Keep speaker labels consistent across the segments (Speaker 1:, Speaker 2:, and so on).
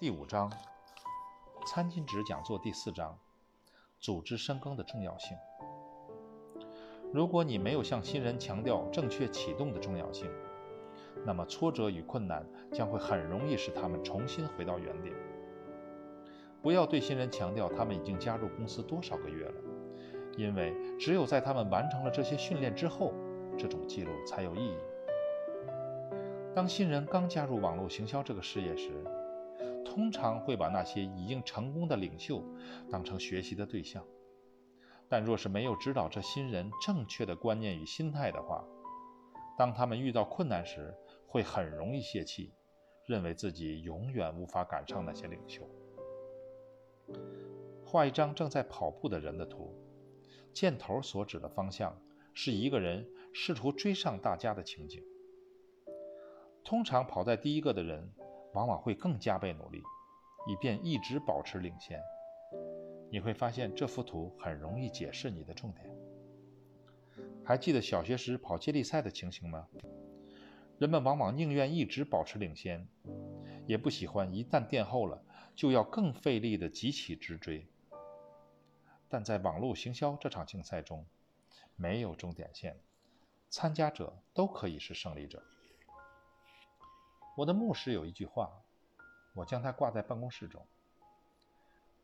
Speaker 1: 第五章，餐巾纸讲座第四章，组织深耕的重要性。如果你没有向新人强调正确启动的重要性，那么挫折与困难将会很容易使他们重新回到原点。不要对新人强调他们已经加入公司多少个月了，因为只有在他们完成了这些训练之后，这种记录才有意义。当新人刚加入网络行销这个事业时，通常会把那些已经成功的领袖当成学习的对象。但若是没有指导这新人正确的观念与心态的话，当他们遇到困难时，会很容易泄气，认为自己永远无法赶上那些领袖。画一张正在跑步的人的图，箭头所指的方向是一个人试图追上大家的情景。通常跑在第一个的人，往往会更加倍努力，以便一直保持领先。你会发现这幅图很容易解释你的重点。还记得小学时跑接力赛的情形吗？人们往往宁愿一直保持领先，也不喜欢一旦垫后了就要更费力地急起直追。但在网络行销这场竞赛中，没有终点线，参加者都可以是胜利者。我的牧师有一句话，我将它挂在办公室中。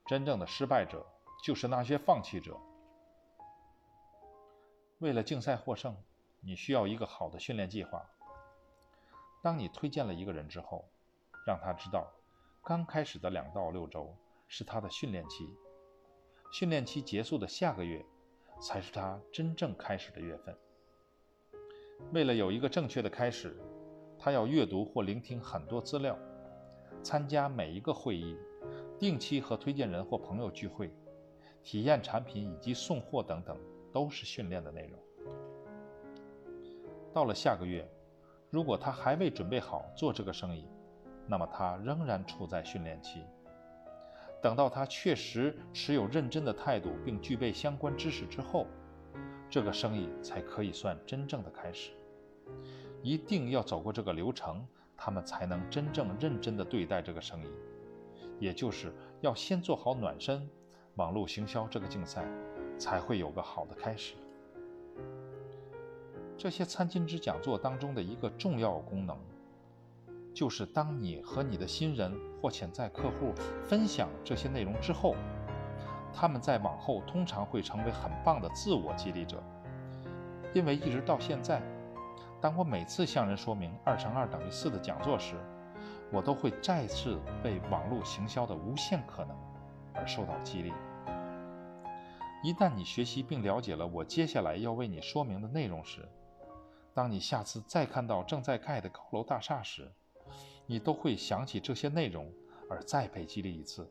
Speaker 1: 真正的失败者就是那些放弃者。为了竞赛获胜，你需要一个好的训练计划。当你推荐了一个人之后，让他知道，刚开始的两到六周是他的训练期，训练期结束的下个月才是他真正开始的月份。为了有一个正确的开始，他要阅读或聆听很多资料，参加每一个会议。定期和推荐人或朋友聚会，体验产品以及送货等等，都是训练的内容。到了下个月，如果他还未准备好做这个生意，那么他仍然处在训练期。等到他确实持有认真的态度并具备相关知识之后，这个生意才可以算真正的开始。一定要走过这个流程，他们才能真正认真地对待这个生意。也就是要先做好暖身，网络行销这个竞赛才会有个好的开始。这些餐巾纸讲座当中的一个重要功能，就是当你和你的新人或潜在客户分享这些内容之后，他们在往后通常会成为很棒的自我激励者。因为一直到现在，当我每次向人说明二乘二等于四的讲座时，我都会再次被网络行销的无限可能而受到激励。一旦你学习并了解了我接下来要为你说明的内容时，当你下次再看到正在盖的高楼大厦时，你都会想起这些内容而再被激励一次。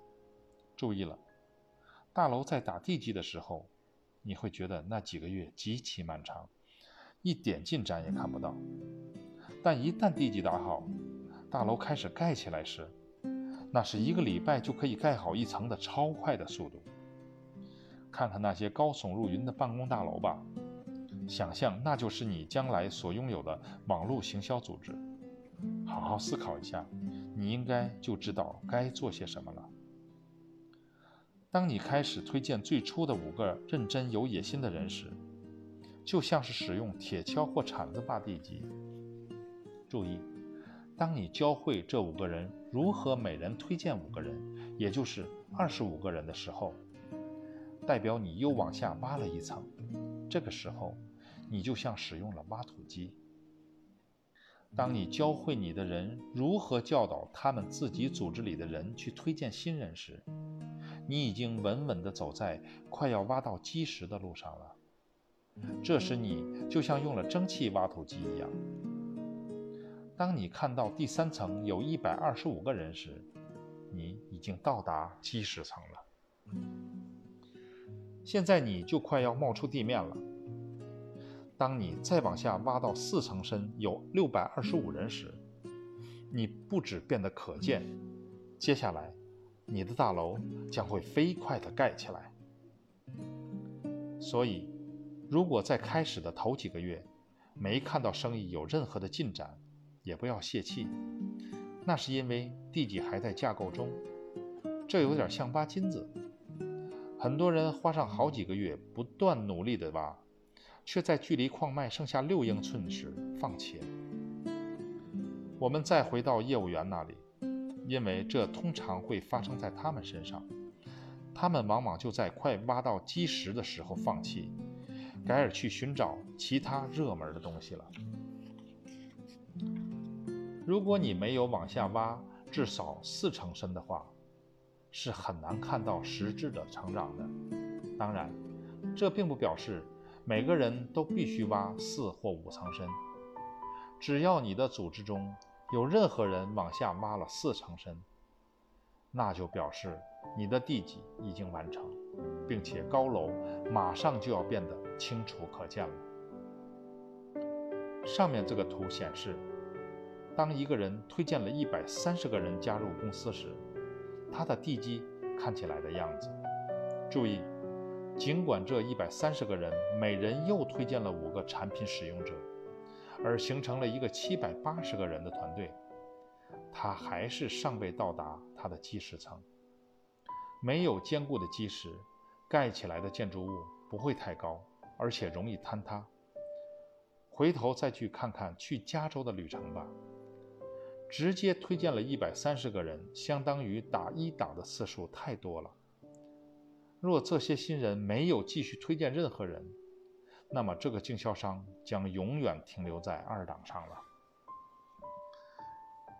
Speaker 1: 注意了，大楼在打地基的时候，你会觉得那几个月极其漫长，一点进展也看不到。但一旦地基打好，大楼开始盖起来时，那是一个礼拜就可以盖好一层的超快的速度。看看那些高耸入云的办公大楼吧，想象那就是你将来所拥有的网络行销组织。好好思考一下，你应该就知道该做些什么了。当你开始推荐最初的五个认真有野心的人时，就像是使用铁锹或铲子挖地基。注意。当你教会这五个人如何每人推荐五个人，也就是二十五个人的时候，代表你又往下挖了一层。这个时候，你就像使用了挖土机。当你教会你的人如何教导他们自己组织里的人去推荐新人时，你已经稳稳地走在快要挖到基石的路上了。这时，你就像用了蒸汽挖土机一样。当你看到第三层有一百二十五个人时，你已经到达基石层了。现在你就快要冒出地面了。当你再往下挖到四层深有六百二十五人时，你不止变得可见，接下来你的大楼将会飞快地盖起来。所以，如果在开始的头几个月没看到生意有任何的进展，也不要泄气，那是因为地基还在架构中，这有点像挖金子。很多人花上好几个月，不断努力地挖，却在距离矿脉剩下六英寸时放弃了。我们再回到业务员那里，因为这通常会发生在他们身上，他们往往就在快挖到基石的时候放弃，改而去寻找其他热门的东西了。如果你没有往下挖至少四成深的话，是很难看到实质的成长的。当然，这并不表示每个人都必须挖四或五层深。只要你的组织中有任何人往下挖了四层深，那就表示你的地基已经完成，并且高楼马上就要变得清楚可见了。上面这个图显示。当一个人推荐了一百三十个人加入公司时，他的地基看起来的样子。注意，尽管这一百三十个人每人又推荐了五个产品使用者，而形成了一个七百八十个人的团队，他还是尚未到达他的基石层。没有坚固的基石，盖起来的建筑物不会太高，而且容易坍塌。回头再去看看去加州的旅程吧。直接推荐了一百三十个人，相当于打一打的次数太多了。若这些新人没有继续推荐任何人，那么这个经销商将永远停留在二档上了。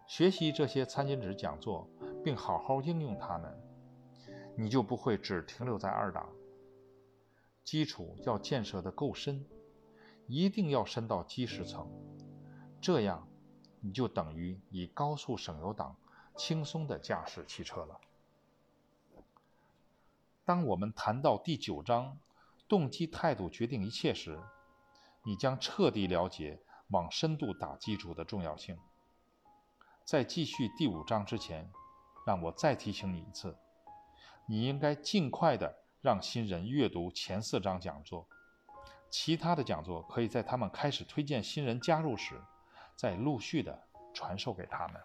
Speaker 1: 学习这些餐巾纸讲座，并好好应用它们，你就不会只停留在二档。基础要建设的够深，一定要深到基石层，这样。你就等于以高速省油档轻松地驾驶汽车了。当我们谈到第九章“动机态度决定一切”时，你将彻底了解往深度打基础的重要性。在继续第五章之前，让我再提醒你一次：你应该尽快地让新人阅读前四章讲座，其他的讲座可以在他们开始推荐新人加入时。再陆续的传授给他们。